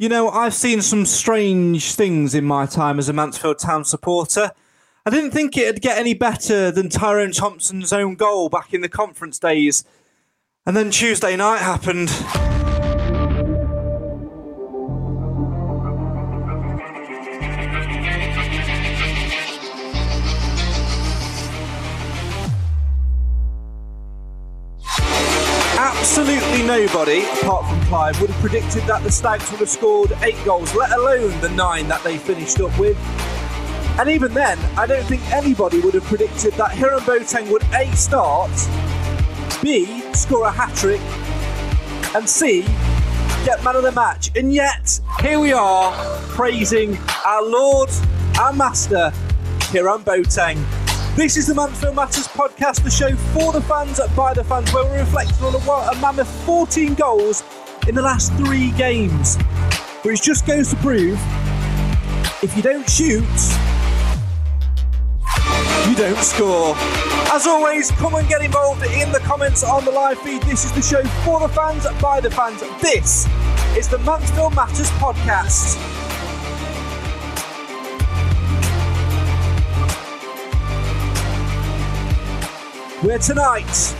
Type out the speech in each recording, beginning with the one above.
You know, I've seen some strange things in my time as a Mansfield Town supporter. I didn't think it'd get any better than Tyrone Thompson's own goal back in the conference days. And then Tuesday night happened. Absolutely nobody, apart from Clive, would have predicted that the Stags would have scored eight goals, let alone the nine that they finished up with. And even then, I don't think anybody would have predicted that Hiram Boateng would A, start, B, score a hat trick, and C, get man of the match. And yet, here we are, praising our Lord, our Master, Hiram Boateng. This is the Mansfield Matters podcast, the show for the fans, by the fans, where we're reflecting on a, a mammoth 14 goals in the last three games. Which just goes to prove if you don't shoot, you don't score. As always, come and get involved in the comments on the live feed. This is the show for the fans, by the fans. This is the Mansfield Matters podcast. Where tonight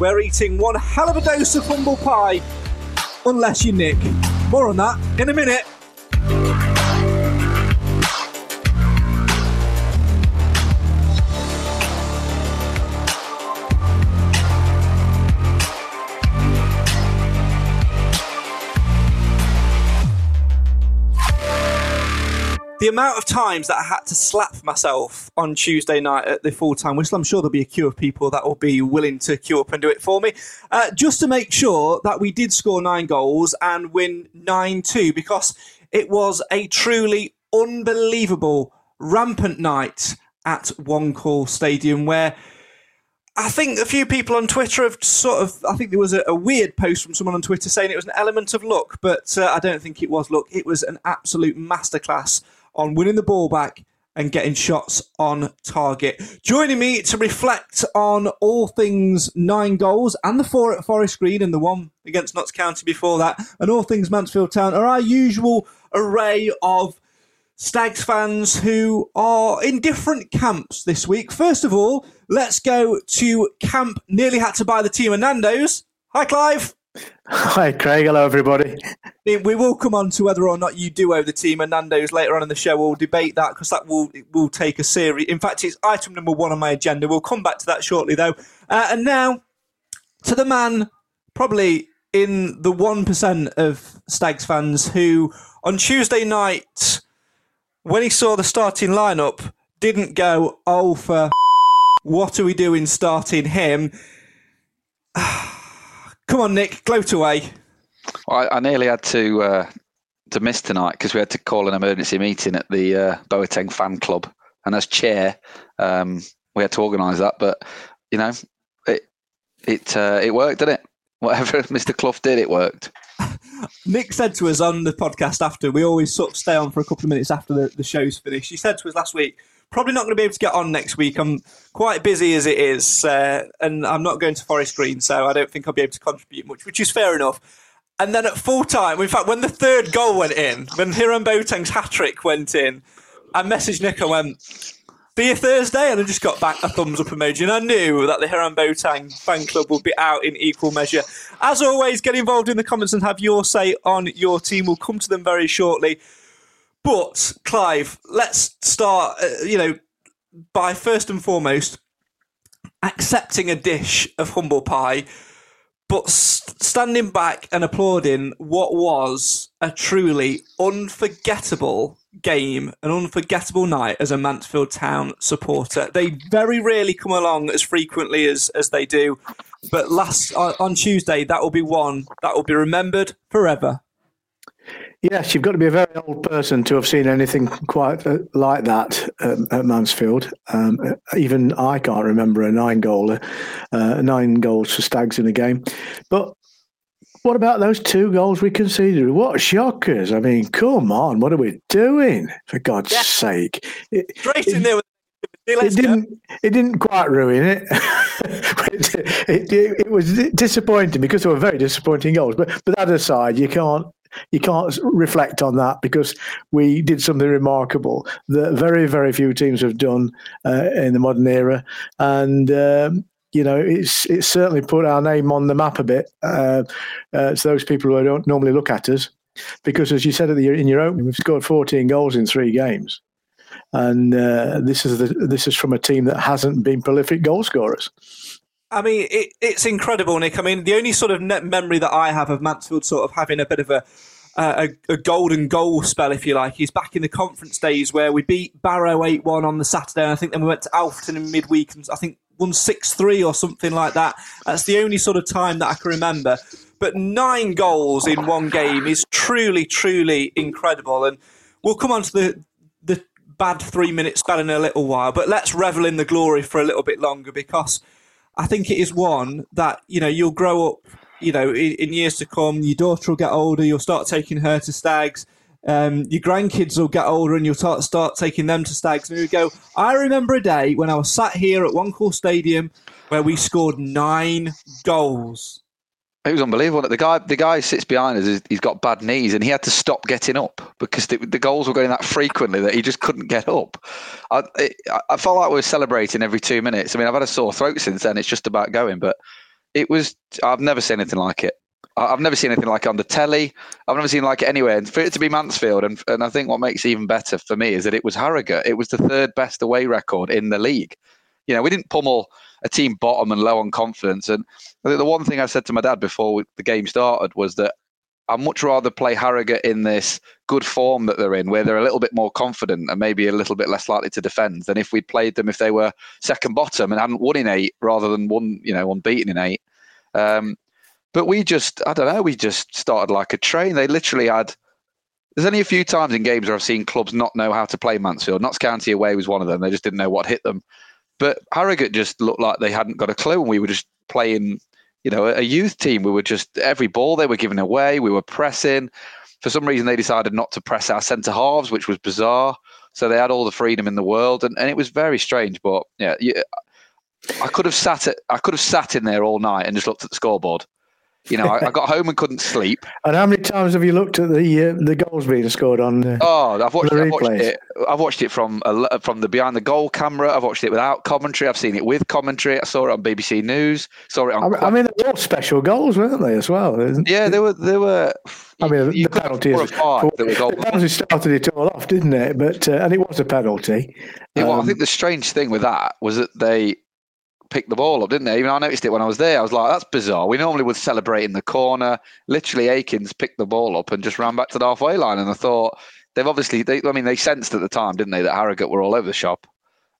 we're eating one hell of a dose of humble pie, unless you nick. More on that in a minute. The amount of times that I had to slap myself on Tuesday night at the full time whistle, I'm sure there'll be a queue of people that will be willing to queue up and do it for me, uh, just to make sure that we did score nine goals and win 9 2 because it was a truly unbelievable, rampant night at One Call Stadium where. I think a few people on Twitter have sort of. I think there was a, a weird post from someone on Twitter saying it was an element of luck, but uh, I don't think it was luck. It was an absolute masterclass on winning the ball back and getting shots on target. Joining me to reflect on all things nine goals and the four at Forest Green and the one against Notts County before that, and all things Mansfield Town are our usual array of Stags fans who are in different camps this week. First of all, let's go to camp nearly had to buy the team of Nando's. Hi, Clive. Hi, Craig. Hello, everybody. We will come on to whether or not you do owe the team and Nando's later on in the show. We'll debate that because that will will take a series. In fact, it's item number one on my agenda. We'll come back to that shortly, though. Uh, and now to the man, probably in the one percent of Stags fans who on Tuesday night, when he saw the starting lineup, didn't go, "Oh, for what are we doing starting him?" Come on, Nick, gloat away. I, I, nearly had to uh, to miss tonight because we had to call an emergency meeting at the uh, Boateng fan club, and as chair, um, we had to organise that. But you know, it it uh, it worked, didn't it? Whatever Mr. Clough did, it worked. Nick said to us on the podcast after, we always sort of stay on for a couple of minutes after the, the show's finished. He said to us last week, probably not going to be able to get on next week. I'm quite busy as it is, uh, and I'm not going to Forest Green, so I don't think I'll be able to contribute much, which is fair enough. And then at full time, in fact, when the third goal went in, when Hiram Boateng's hat trick went in, I messaged Nick and went, "See you Thursday," and I just got back a thumbs up emoji, and I knew that the Hiram Boateng fan club would be out in equal measure. As always, get involved in the comments and have your say on your team. We'll come to them very shortly. But Clive, let's start. Uh, you know, by first and foremost accepting a dish of humble pie, but standing back and applauding what was a truly unforgettable game, an unforgettable night as a Mansfield Town supporter. They very rarely come along as frequently as, as they do, but last on Tuesday, that will be one that will be remembered forever. Yes, you've got to be a very old person to have seen anything quite uh, like that um, at Mansfield. Um, even I can't remember a nine goal, uh, nine goals for Stags in a game. But what about those two goals we conceded? What shockers! I mean, come on, what are we doing? For God's yeah. sake! It, Straight in there. With- it didn't. It didn't quite ruin it. it, it, it. it, was disappointing because they were very disappointing goals. But but that aside, you can't you can't reflect on that because we did something remarkable that very, very few teams have done uh, in the modern era. And, um, you know, it's it's certainly put our name on the map a bit uh, uh, to those people who don't normally look at us. Because, as you said the, in your opening, we've scored 14 goals in three games, and uh, this is the, this is from a team that hasn't been prolific goal scorers. I mean, it, it's incredible, Nick. I mean, the only sort of net memory that I have of Mansfield sort of having a bit of a a, a, golden goal spell, if you like. He's back in the conference days where we beat Barrow 8 1 on the Saturday. And I think then we went to Alfreton in midweek and I think won 6 3 or something like that. That's the only sort of time that I can remember. But nine goals in one game is truly, truly incredible. And we'll come on to the, the bad three minute spell in a little while. But let's revel in the glory for a little bit longer because I think it is one that you know you'll grow up. You know, in, in years to come, your daughter will get older. You'll start taking her to stags. Um, your grandkids will get older, and you'll start start taking them to stags. And you go. I remember a day when I was sat here at One Call Stadium where we scored nine goals it was unbelievable. The guy, the guy sits behind us. He's got bad knees, and he had to stop getting up because the, the goals were going that frequently that he just couldn't get up. I, it, I felt like we were celebrating every two minutes. I mean, I've had a sore throat since then. It's just about going, but it was. I've never seen anything like it. I've never seen anything like it on the telly. I've never seen like it anywhere. And for it to be Mansfield, and, and I think what makes it even better for me is that it was Harrogate. It was the third best away record in the league. You know, we didn't pummel a team bottom and low on confidence. And I think the one thing I said to my dad before the game started was that I'd much rather play Harrogate in this good form that they're in, where they're a little bit more confident and maybe a little bit less likely to defend, than if we'd played them if they were second bottom and hadn't won in eight rather than one, you know, unbeaten in eight. Um, but we just, I don't know, we just started like a train. They literally had. There's only a few times in games where I've seen clubs not know how to play Mansfield. Notts County away was one of them. They just didn't know what hit them. But Harrogate just looked like they hadn't got a clue, and we were just playing, you know, a youth team. We were just every ball they were giving away. We were pressing. For some reason, they decided not to press our centre halves, which was bizarre. So they had all the freedom in the world, and, and it was very strange. But yeah, yeah I could have sat at, I could have sat in there all night and just looked at the scoreboard you know, I, I, got home and couldn't sleep. And how many times have you looked at the uh, the goals being scored on? Uh, oh, I've watched, I've watched, it. I've watched it from uh, from the behind the goal camera. I've watched it without commentary. I've seen it with commentary. I saw it on BBC News. Saw it on. I, I mean, they were all special goals, weren't they? As well. Yeah, they were. They were. I mean, you, the penalty is, the penalty started it all off, didn't it? But uh, and it was a penalty. Yeah, well, um, I think the strange thing with that was that they picked the ball up, didn't they? Even I noticed it when I was there. I was like, that's bizarre. We normally would celebrate in the corner. Literally, Akins picked the ball up and just ran back to the halfway line. And I thought they've obviously, they, I mean, they sensed at the time, didn't they, that Harrogate were all over the shop.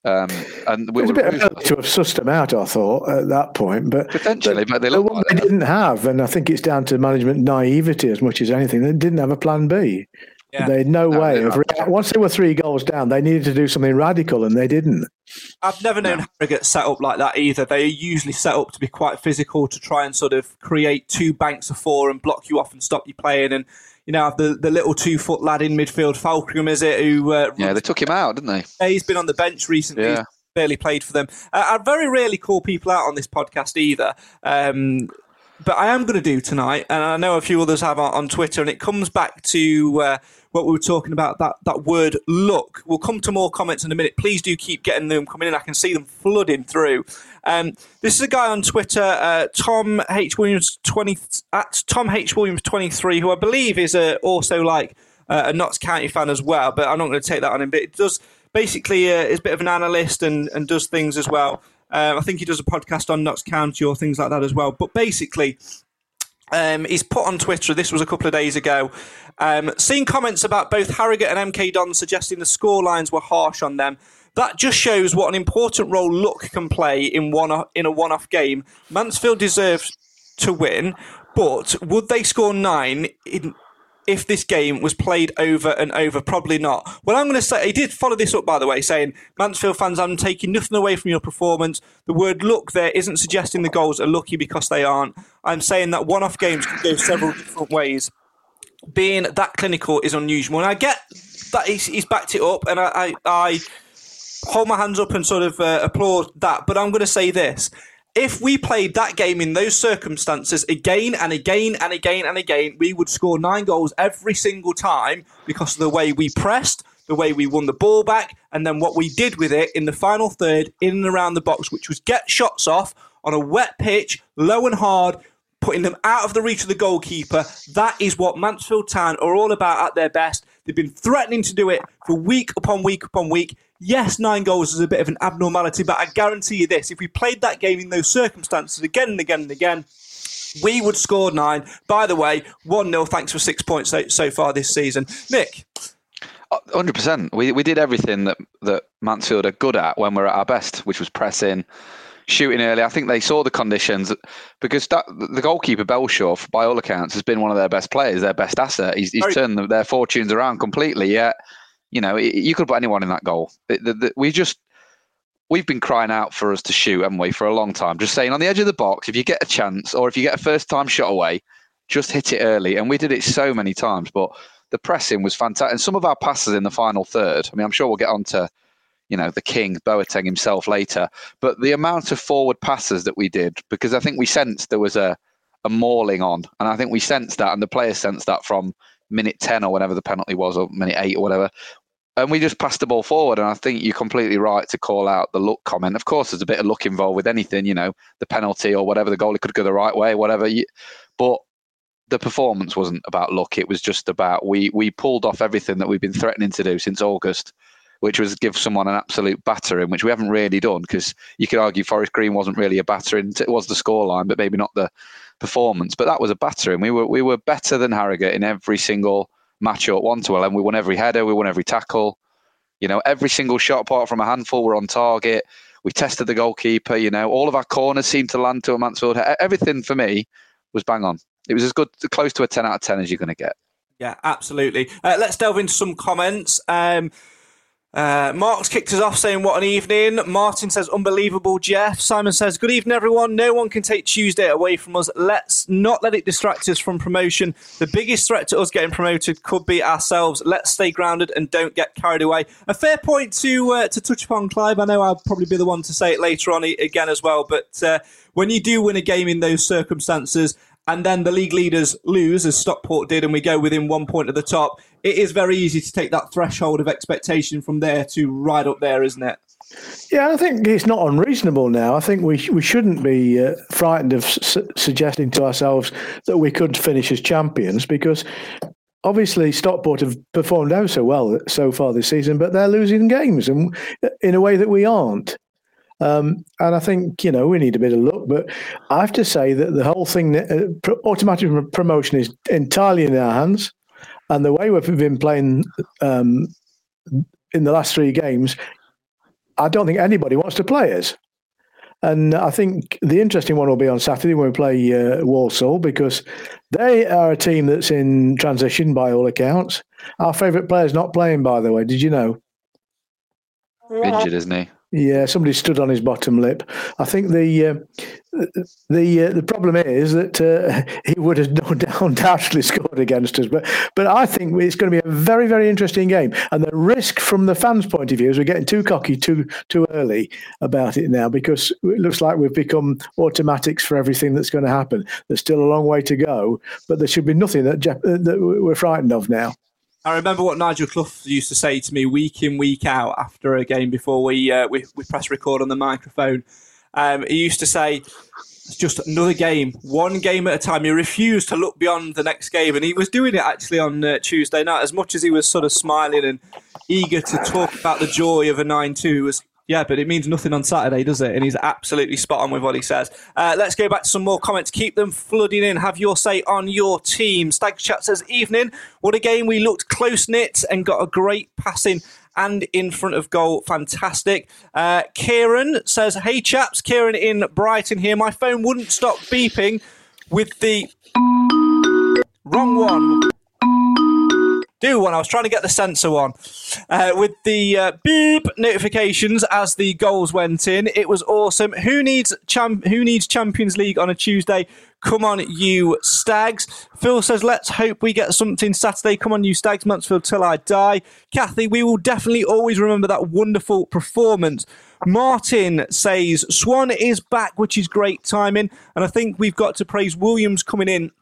Um, and we it was a bit of to have sussed them out, I thought, at that point. But potentially, but, but they, the like they didn't have, and I think it's down to management naivety as much as anything. They didn't have a plan B. Yeah. They had no, no way of once they were three goals down, they needed to do something radical, and they didn't. I've never known no. Harrogate set up like that either. They are usually set up to be quite physical, to try and sort of create two banks of four and block you off and stop you playing. And you know, the the little two foot lad in midfield, Falkingham, is it? Who uh, yeah, they took him out, didn't they? He's been on the bench recently. Yeah. Barely played for them. Uh, I very rarely call people out on this podcast either. Um, but I am going to do tonight, and I know a few others have on, on Twitter, and it comes back to uh, what we were talking about that that word look. We'll come to more comments in a minute. Please do keep getting them coming in. I can see them flooding through. Um, this is a guy on Twitter, uh, Tom H Williams twenty at Tom H Williams twenty three, who I believe is uh, also like uh, a Notts County fan as well. But I'm not going to take that on him. But it does basically uh, is a bit of an analyst and, and does things as well. Um, I think he does a podcast on Notts County or things like that as well. But basically, um, he's put on Twitter, this was a couple of days ago, um, seeing comments about both Harrogate and MK Don suggesting the score lines were harsh on them. That just shows what an important role luck can play in one in a one-off game. Mansfield deserves to win, but would they score nine in, if this game was played over and over? Probably not. Well, I'm going to say, he did follow this up, by the way, saying, Mansfield fans, I'm taking nothing away from your performance. The word luck there isn't suggesting the goals are lucky because they aren't. I'm saying that one off games can go several different ways. Being that clinical is unusual. And I get that he's, he's backed it up, and I, I, I hold my hands up and sort of uh, applaud that. But I'm going to say this if we played that game in those circumstances again and again and again and again, we would score nine goals every single time because of the way we pressed, the way we won the ball back, and then what we did with it in the final third, in and around the box, which was get shots off on a wet pitch, low and hard, putting them out of the reach of the goalkeeper. That is what Mansfield Town are all about at their best. They've been threatening to do it for week upon week upon week. Yes, nine goals is a bit of an abnormality, but I guarantee you this if we played that game in those circumstances again and again and again, we would score nine. By the way, 1 0, thanks for six points so, so far this season. Nick. Hundred percent. We we did everything that that Mansfield are good at when we're at our best, which was pressing, shooting early. I think they saw the conditions because that, the goalkeeper Belshaw, by all accounts, has been one of their best players, their best asset. He's, he's turned their fortunes around completely. Yet you know, you could put anyone in that goal. we just we've been crying out for us to shoot, haven't we, for a long time? Just saying on the edge of the box, if you get a chance or if you get a first time shot away, just hit it early. And we did it so many times, but the pressing was fantastic. And some of our passes in the final third, I mean, I'm sure we'll get on to, you know, the king, Boateng himself later, but the amount of forward passes that we did, because I think we sensed there was a, a mauling on. And I think we sensed that, and the players sensed that from minute 10 or whatever the penalty was, or minute eight or whatever and we just passed the ball forward. And I think you're completely right to call out the luck comment. Of course, there's a bit of luck involved with anything, you know, the penalty or whatever. The goalie could go the right way, whatever. But the performance wasn't about luck. It was just about we we pulled off everything that we've been threatening to do since August, which was give someone an absolute battering, which we haven't really done. Because you could argue Forest Green wasn't really a battering. It was the scoreline, but maybe not the performance. But that was a battering. We were we were better than Harrogate in every single match up one to eleven. We won every header, we won every tackle. You know, every single shot apart from a handful were on target. We tested the goalkeeper. You know, all of our corners seemed to land to a Mansfield. Everything for me was bang on. It was as good, close to a ten out of ten as you're going to get. Yeah, absolutely. Uh, let's delve into some comments. Um, uh, Mark's kicked us off saying, What an evening. Martin says, Unbelievable, Jeff. Simon says, Good evening, everyone. No one can take Tuesday away from us. Let's not let it distract us from promotion. The biggest threat to us getting promoted could be ourselves. Let's stay grounded and don't get carried away. A fair point to uh, to touch upon, Clive. I know I'll probably be the one to say it later on again as well, but uh, when you do win a game in those circumstances, and then the league leaders lose, as Stockport did, and we go within one point of the top, it is very easy to take that threshold of expectation from there to right up there, isn't it? Yeah, I think it's not unreasonable now. I think we we shouldn't be uh, frightened of su- suggesting to ourselves that we could finish as champions because obviously Stockport have performed out so well so far this season, but they're losing games and in a way that we aren't. Um, and I think you know we need a bit of luck, but I have to say that the whole thing, uh, automatic promotion, is entirely in our hands. And the way we've been playing um, in the last three games, I don't think anybody wants to play us. And I think the interesting one will be on Saturday when we play uh, Walsall because they are a team that's in transition by all accounts. Our favourite player's not playing, by the way. Did you know? Injured, isn't he? Yeah, somebody stood on his bottom lip. I think the uh, the uh, the problem is that uh, he would have no doubt undoubtedly scored against us. But but I think it's going to be a very very interesting game. And the risk from the fans' point of view is we're getting too cocky too too early about it now because it looks like we've become automatics for everything that's going to happen. There's still a long way to go, but there should be nothing that that we're frightened of now. I remember what Nigel Clough used to say to me week in, week out after a game before we uh, we, we press record on the microphone. Um, he used to say, "It's just another game, one game at a time." He refused to look beyond the next game, and he was doing it actually on uh, Tuesday night. As much as he was sort of smiling and eager to talk about the joy of a nine-two, was yeah, but it means nothing on Saturday, does it? And he's absolutely spot on with what he says. Uh, let's go back to some more comments. Keep them flooding in. Have your say on your team. Stag Chat says, Evening. What a game. We looked close knit and got a great passing and in front of goal. Fantastic. Uh, Kieran says, Hey chaps, Kieran in Brighton here. My phone wouldn't stop beeping with the wrong one do one. I was trying to get the sensor one uh, with the uh, beep notifications as the goals went in. It was awesome. Who needs champ- Who needs Champions League on a Tuesday? Come on, you stags. Phil says, let's hope we get something Saturday. Come on, you stags. Mansfield till I die. Kathy, we will definitely always remember that wonderful performance. Martin says, Swan is back, which is great timing. And I think we've got to praise Williams coming in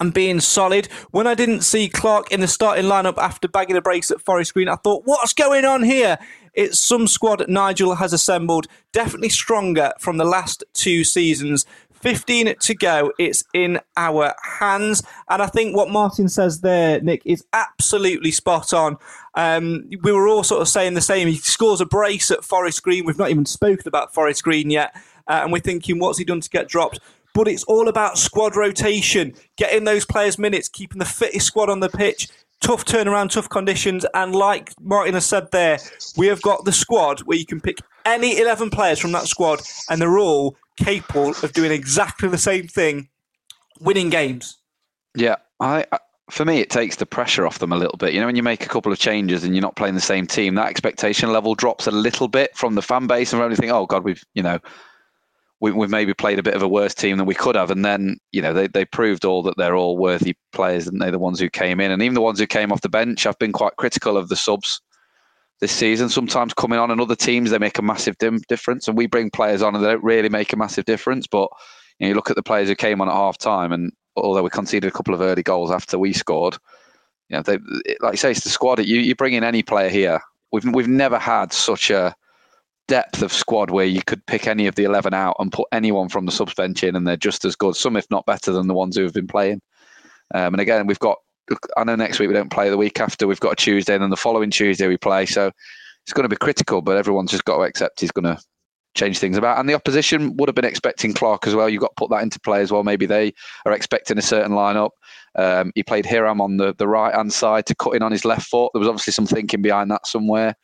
and being solid. When I didn't see Clarke in the starting lineup after bagging a brace at Forest Green, I thought, what's going on here? It's some squad Nigel has assembled, definitely stronger from the last two seasons. 15 to go. It's in our hands. And I think what Martin says there, Nick, is absolutely spot on. Um, we were all sort of saying the same. He scores a brace at Forest Green. We've not even spoken about Forest Green yet. Uh, and we're thinking, what's he done to get dropped? But it's all about squad rotation, getting those players minutes, keeping the fittest squad on the pitch. Tough turnaround, tough conditions, and like Martin has said there, we have got the squad where you can pick any 11 players from that squad, and they're all capable of doing exactly the same thing, winning games. Yeah, I, for me, it takes the pressure off them a little bit. You know, when you make a couple of changes and you're not playing the same team, that expectation level drops a little bit from the fan base, and everyone think, "Oh God, we've you know we, have maybe played a bit of a worse team than we could have. And then, you know, they, they proved all that they're all worthy players, and they're the ones who came in. And even the ones who came off the bench, I've been quite critical of the subs this season. Sometimes coming on and other teams, they make a massive dim difference. And we bring players on and they don't really make a massive difference. But you, know, you look at the players who came on at half time, and although we conceded a couple of early goals after we scored, you know, they, like you say, it's the squad. You, you bring in any player here. We've, we've never had such a depth of squad where you could pick any of the 11 out and put anyone from the subs bench in and they're just as good, some if not better than the ones who have been playing. Um, and again, we've got, I know next week we don't play, the week after we've got a Tuesday and then the following Tuesday we play. So it's going to be critical, but everyone's just got to accept he's going to change things about. And the opposition would have been expecting Clarke as well. You've got to put that into play as well. Maybe they are expecting a certain lineup. Um, he played Hiram on the, the right hand side to cut in on his left foot. There was obviously some thinking behind that somewhere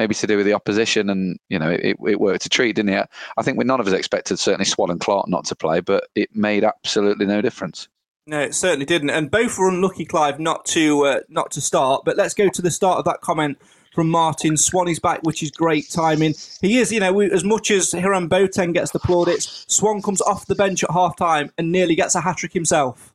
maybe to do with the opposition, and you know it, it worked a treat, didn't it? I think we none of us expected certainly Swan and Clarke not to play, but it made absolutely no difference. No, it certainly didn't, and both were unlucky, Clive, not to uh, not to start. But let's go to the start of that comment from Martin. Swan is back, which is great timing. He is, you know, as much as Hiram Boateng gets the plaudits, Swan comes off the bench at half time and nearly gets a hat trick himself.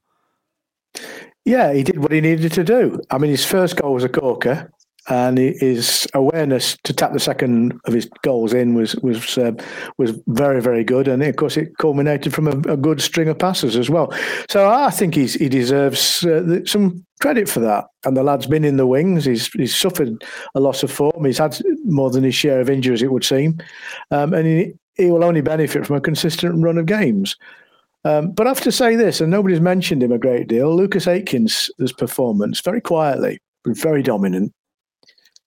Yeah, he did what he needed to do. I mean, his first goal was a corker and his awareness to tap the second of his goals in was was uh, was very very good, and of course it culminated from a, a, good string of passes as well. So I think he's he deserves uh, some credit for that. And the lad's been in the wings. He's he's suffered a loss of form. He's had more than his share of injuries, it would seem, um, and he, he will only benefit from a consistent run of games. Um, but I have to say this, and nobody's mentioned him a great deal. Lucas Akins' performance, very quietly, very dominant,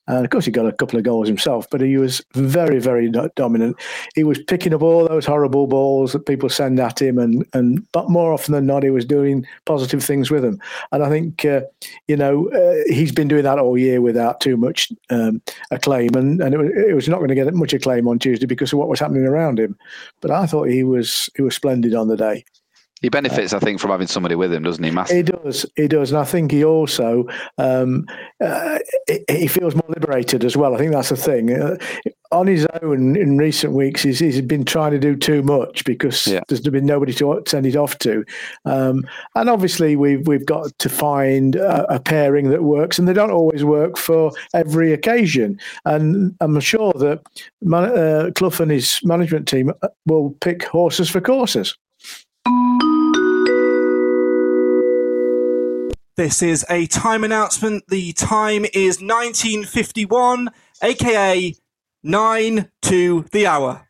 and of course, he got a couple of goals himself, but he was very, very dominant. He was picking up all those horrible balls that people send at him, and and but more often than not, he was doing positive things with them. And I think uh, you know uh, he's been doing that all year without too much um, acclaim, and and it was, it was not going to get much acclaim on Tuesday because of what was happening around him. But I thought he was he was splendid on the day. He benefits, I think, from having somebody with him, doesn't he? Massive. He does. He does, and I think he also um, uh, he feels more liberated as well. I think that's the thing. Uh, on his own in recent weeks, he's, he's been trying to do too much because Yeah. there's been nobody to send it off to. Um, and obviously, we've we've got to find a, a pairing that works, and they don't always work for every occasion. And I'm sure that man, uh, Clough and his management team uh, will pick horses for courses. This is a time announcement. The time is 1951, aka 9 to the hour.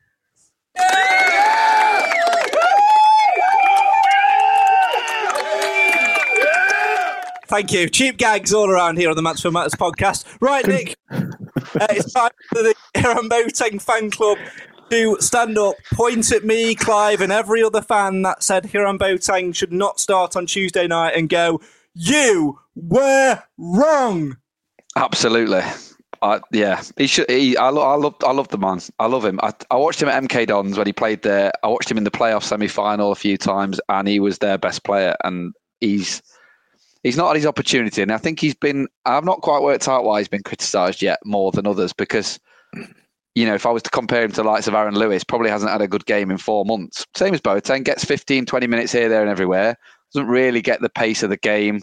Thank you. Cheap gags all around here on the Mansfield Matters podcast. Right, Nick. uh, it's time for the Hiram Boateng fan club to stand up, point at me, Clive, and every other fan that said Hiram Boateng should not start on Tuesday night and go, You were wrong. Absolutely. I, yeah, he should. He, I, I love. I love the man. I love him. I, I watched him at MK Dons when he played there. I watched him in the playoff semi final a few times, and he was their best player. And he's he's not had his opportunity. And I think he's been. I've not quite worked out why he's been criticised yet more than others because. You know, if I was to compare him to the likes of Aaron Lewis, probably hasn't had a good game in four months. Same as Boateng, gets 15, 20 minutes here, there, and everywhere. Doesn't really get the pace of the game.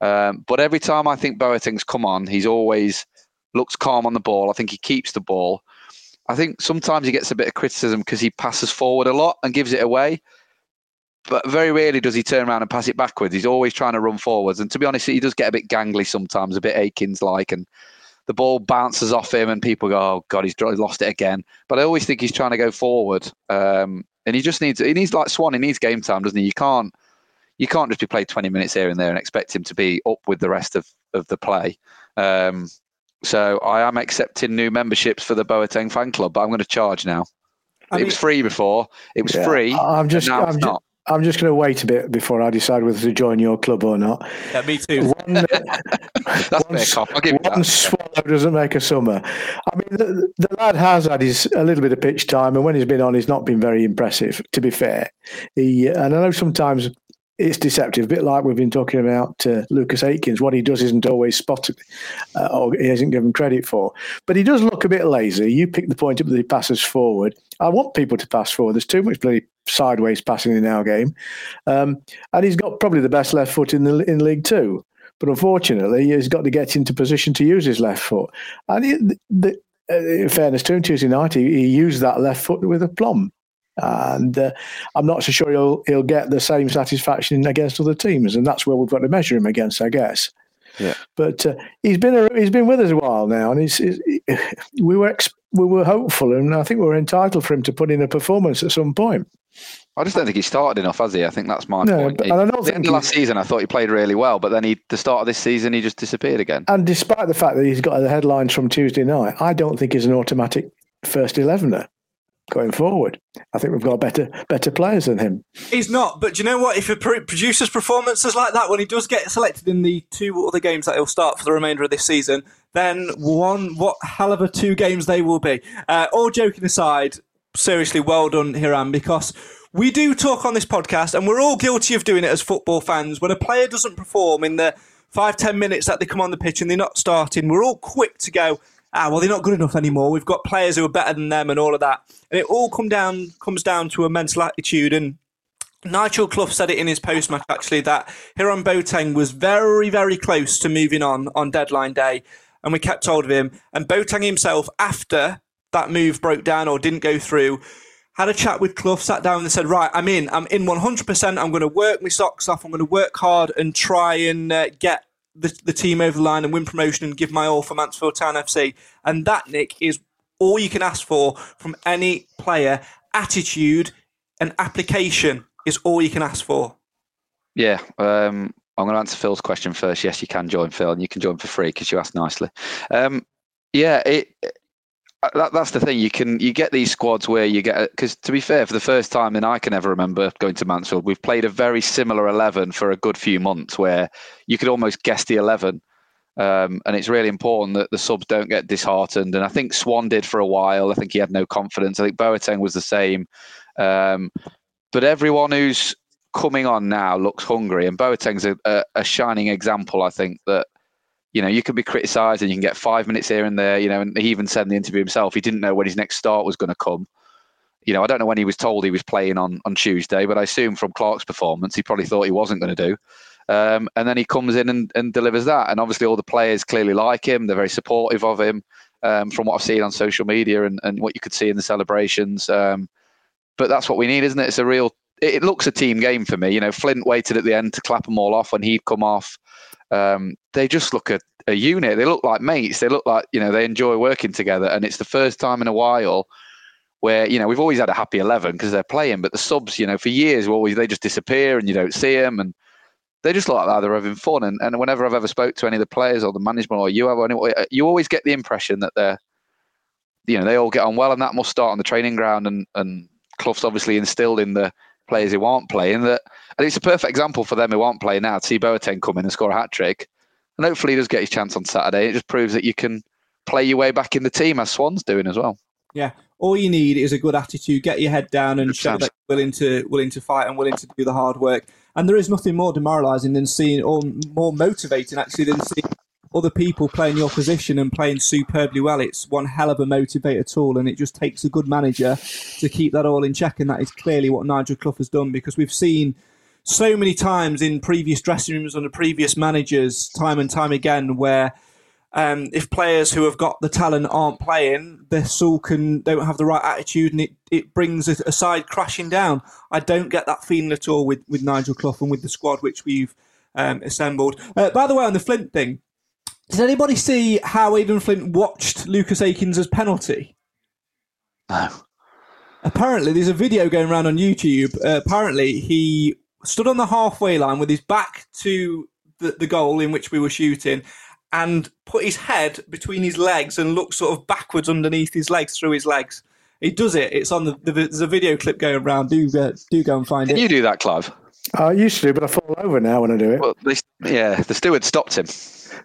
Um, but every time I think Boateng's come on, he's always looks calm on the ball. I think he keeps the ball. I think sometimes he gets a bit of criticism because he passes forward a lot and gives it away. But very rarely does he turn around and pass it backwards. He's always trying to run forwards. And to be honest, he does get a bit gangly sometimes, a bit Akins like. And the ball bounces off him and people go, oh, God, he's lost it again. But I always think he's trying to go forward. Um, and he just needs, he needs like Swan, he needs game time, doesn't he? You can't, you can't just be played 20 minutes here and there and expect him to be up with the rest of, of the play. Um, so I am accepting new memberships for the Boateng fan club, but I'm going to charge now. I it mean- was free before. It was Yeah, free. I'm just, now I'm, it's ju- not. I'm just going to wait a bit before I decide whether to join your club or not. Yeah, me too. One, That's a one bit of cop. I'll give you one that. swallow doesn't make a summer. I mean, the, the lad has had his a little bit of pitch time, and when he's been on, he's not been very impressive. To be fair, he and I know sometimes it's deceptive, a bit like we've been talking about uh, Lucas Akins. What he does isn't always spotted, uh, or he isn't given credit for. But he does look a bit lazy. You pick the point up that he passes forward. I want people to pass forward. There's too much bloody sideways passing in our game, um, and he's got probably the best left foot in the in League Two. But unfortunately, he's got to get into position to use his left foot. And he, the, uh, in fairness to him, Tuesday night, he, he used that left foot with aplomb. And uh, I'm not so sure he'll he'll get the same satisfaction against other teams, and that's where we've got to measure him against, I guess. Yeah. But uh, he's been a, he's been with us a while now, and he's, he's, we were ex- we were hopeful, and I think we were entitled for him to put in a performance at some point. I just don't think he started enough, has he? I think that's my No, point. but- He- and I don't at the think end of he- last season, I thought he played really well, but then he, the start of this season, he just disappeared again. And despite the fact that he's got the headlines from Tuesday night, I don't think he's an automatic first elevener going forward. I think we've got better better players than him. He's not, but do you know what? If a pro- producer's performance is like that, when he does get selected in the two other games that he'll start for the remainder of this season, then one, what hell of a two games they will be. Uh, all joking aside, seriously, well done, Hiram, because we do talk on this podcast, and we're all guilty of doing it as football fans. When a player doesn't perform in the five, ten minutes that they come on the pitch and they're not starting, we're all quick to go, ah, well, they're not good enough anymore. We've got players who are better than them and all of that. And it all come down comes down to a mental attitude. And Nigel Clough said it in his post match actually that Hiram Boateng was very, very close to moving on on deadline day, and we kept hold of him. And Boateng himself, after that move broke down or didn't go through, had a chat with Clough, sat down and said, "Right, I'm in. I'm in 100%. I'm going to work my socks off. I'm going to work hard and try and uh, get." The, the team over the line and win promotion and give my all for Mansfield Town FC. And that, Nick, is all you can ask for from any player. Attitude and application is all you can ask for. Yeah, um, I'm going to answer Phil's question first. Yes, you can join Phil, and you can join for free because you asked nicely. Um, yeah, it, that, that's the thing. You can you get these squads where you get because to be fair, for the first time and I can ever remember going to Mansfield, we've played a very similar eleven for a good few months where you could almost guess the eleven. Um, and it's really important that the subs don't get disheartened. And I think Swan did for a while. I think he had no confidence. I think Boateng was the same. Um, but everyone who's coming on now looks hungry, and Boateng's a, a, a shining example. I think that you know, you can be criticised and you can get five minutes here and there, you know, and he even said in the interview himself he didn't know when his next start was going to come. You know, I don't know when he was told he was playing on, on Tuesday, but I assume from Clarke's performance, he probably thought he wasn't going to do. Um, and then he comes in and, and delivers that. And obviously, all the players clearly like him. They're very supportive of him um, from what I've seen on social media and, and what you could see in the celebrations. Um, but that's what we need, isn't it? It's a real, it, looks a team game for me. You know, Flint waited at the end to clap them all off when he'd come off. Um, they just look a, a unit. They look like mates. They look like, you know, they enjoy working together. And it's the first time in a while where you know we've always had a happy 11 because they're playing but the subs you know for years always they just disappear and you don't see them and they just look like they're having fun. And, and whenever I've ever spoke to any of the players or the management or you have, anyway, you always get the impression that they're, you know, they all get on well, and that must start on the training ground. And and Clough's obviously instilled in the players who aren't playing that, and it's a perfect example for them who aren't playing now to see Boateng come in and score a hat trick, and hopefully he does get his chance on Saturday. It just proves that you can play your way back in the team as Swan's doing as well. Yeah, all you need is a good attitude. Get your head down and show that you're willing to willing to fight and willing to do the hard work. And there is nothing more demoralising than seeing, or more motivating actually, than seeing other people playing your position and playing superbly well. It's one hell of a motivator tool, and it just takes a good manager to keep that all in check. And that is clearly what Nigel Clough has done because we've seen so many times in previous dressing rooms under previous managers, time and time again, where um, if players who have got the talent aren't playing, they sulk and don't have the right attitude, and it, it brings a, a, side crashing down. I don't get that feeling at all with, with Nigel Clough and with the squad which we've um, assembled. Uh, by the way, on the Flint thing, did anybody see how Aden Flint watched Lucas Akins' penalty? No. Apparently, there's a video going around on YouTube. Uh, apparently, he stood on the halfway line with his back to the, the goal in which we were shooting and put his head between his legs and looked sort of backwards underneath his legs through his legs. He does it. It's on the, the there's a video clip going around. Do uh, do go and find Can it. you do that, Clive? I used to, do, but I fall over now when I do it. Well, they, yeah, the steward stopped him.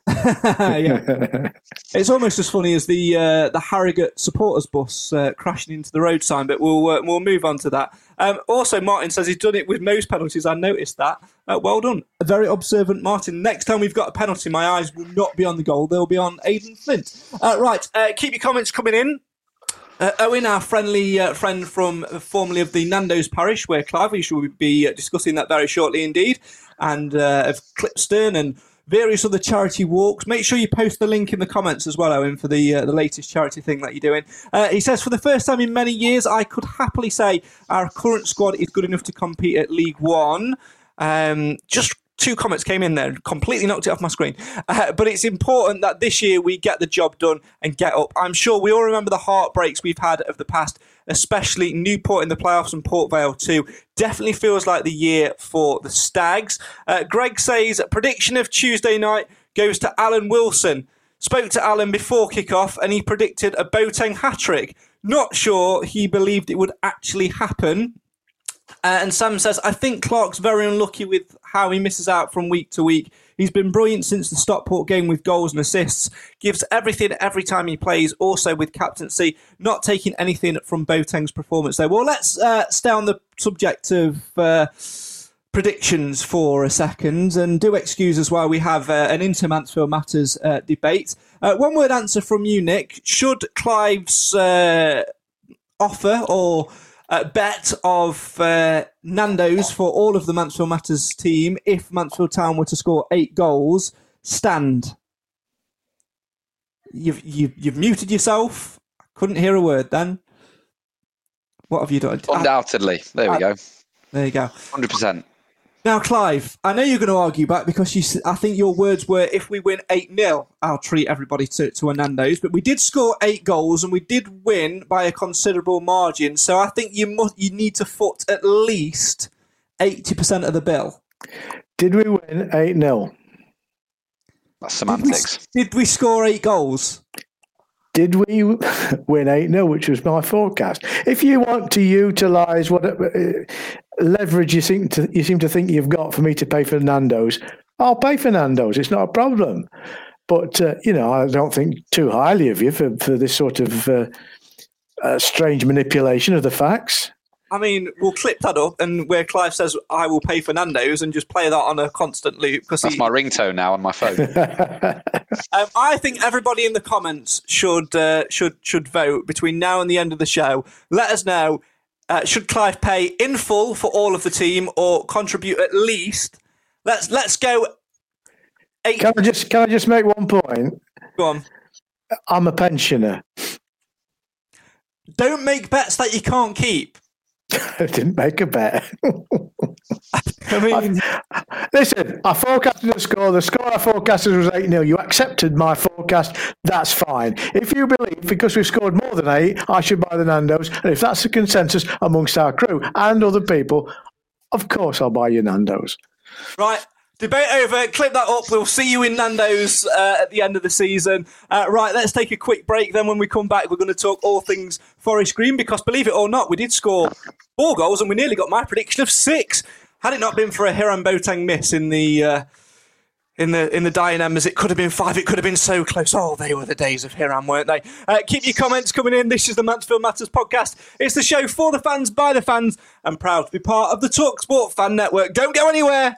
yeah. it's almost as funny as the uh, the Harrogate supporters bus uh, crashing into the road sign, but we'll uh, we'll move on to that. Um, also, Martin says he's done it with most penalties. I noticed that. Uh, well done, a very observant Martin. Next time we've got a penalty, my eyes will not be on the goal; they'll be on Aden Flint. Uh, right, uh, keep your comments coming in. Uh, Owen, our friendly uh, friend from uh, formerly of the Nando's parish, where Clive, we shall be discussing that very shortly indeed, and of Clipstone and various other charity walks. Make sure you post the link in the comments as well, Owen, for the uh, the latest charity thing that you're doing. Uh, he says, for the first time in many years, I could happily say our current squad is good enough to compete at League One. Um, just two comments came in there, completely knocked it off my screen. Uh, but it's important that this year we get the job done and get up. I'm sure we all remember the heartbreaks we've had of the past especially Newport in the playoffs and Port Vale too. Definitely feels like the year for the Stags. Uh, Greg says prediction of Tuesday night goes to Alan Wilson. Spoke to Alan before kickoff and he predicted a Boateng hat trick. Not sure he believed it would actually happen. Uh, and Sam says, I think Clarke's very unlucky with how he misses out from week to week. He's been brilliant since the Stockport game with goals and assists. Gives everything every time he plays. Also with captaincy, not taking anything from Boateng's performance there. Well, let's uh, stay on the subject of. Uh, predictions for a second and do excuse us while we have uh, an inter Mansfield Matters uh, debate. Uh, one word answer from you, Nick. Should Clive's uh, offer or uh, bet of uh, Nando's for all of the Mansfield Matters team if Mansfield Town were to score eight goals stand. You've you've, you've muted yourself. Couldn't hear a word then. What have you done? Undoubtedly. There we go. There you go. Hundred percent. Now, Clive, I know you're going to argue back because you. I think your words were, "If we win eight 0 I'll treat everybody to to a Nando's." But we did score eight goals and we did win by a considerable margin. So I think you must. You need to foot at least eighty percent of the bill. Did we win eight 0 That's semantics. Did we, did we score eight goals? Did we win 8 0, which was my forecast? If you want to utilise what uh, leverage you seem to you seem to think you've got for me to pay for Nando's, I'll pay for Nando's. It's not a problem. But uh, you know, I don't think too highly of you for for this sort of uh, uh, strange manipulation of the facts. I mean, we'll clip that up, and where Clive says, "I will pay for Nando's," and just play that on a constant loop because That's my ringtone now on my phone. um, I think everybody in the comments should uh, should should vote between now and the end of the show. Let us know. Uh, should Clive pay in full for all of the team or contribute at least? Let's let's go. Eight. Can I just can I just make one point? Go on. I'm a pensioner. Don't make bets that you can't keep. I didn't make a bet. I mean, Listen, I forecasted the score. The score I forecasted was 8 0. You accepted my forecast. That's fine. If you believe because we've scored more than 8, I should buy the Nando's, and if that's the consensus amongst our crew and other people, of course I'll buy you Nando's. right. Debate over. Clip that up. We'll see you in Nando's uh, at the end of the season. Uh, right, let's take a quick break. Then, when we come back, we're going to talk all things Forest Green because, believe it or not, we did score four goals and we nearly got my prediction of six. Had it not been for a Hiram Boateng miss in the uh, in the in the embers, it could have been five. It could have been so close. Oh, they were the days of Hiram, weren't they? Uh, keep your comments coming in. This is the Mansfield Matters podcast. It's the show for the fans, by the fans, and proud to be part of the Talksport Fan Network. Don't go anywhere.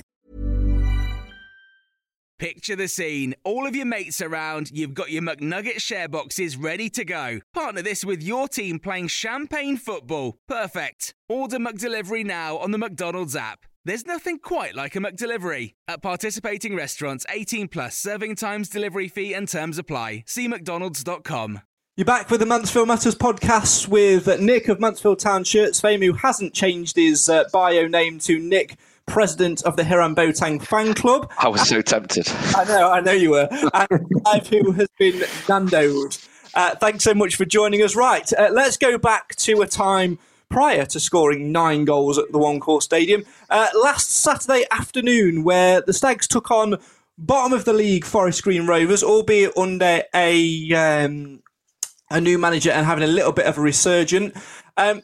Picture the scene. All of your mates around, you've got your McNugget share boxes ready to go. Partner this with your team playing champagne football. Perfect. Order McDelivery now on the McDonald's app. There's nothing quite like a McDelivery. At participating restaurants, 18 plus serving times, delivery fee, and terms apply. See McDonald's.com. You're back with the Mansfield Matters podcast with Nick of Mansfield Town Shirts fame, who hasn't changed his uh, bio name to Nick, president of the Hiram Boateng fan club. I was so tempted. I know, I know you were. And Clive, who has been Nando'd. Uh, thanks so much for joining us. Right, uh, let's go back to a time prior to scoring nine goals at the One Call Stadium. Uh, last Saturday afternoon, where the Stags took on bottom of the league Forest Green Rovers, albeit under a um, a new manager and having a little bit of a resurgent. Um,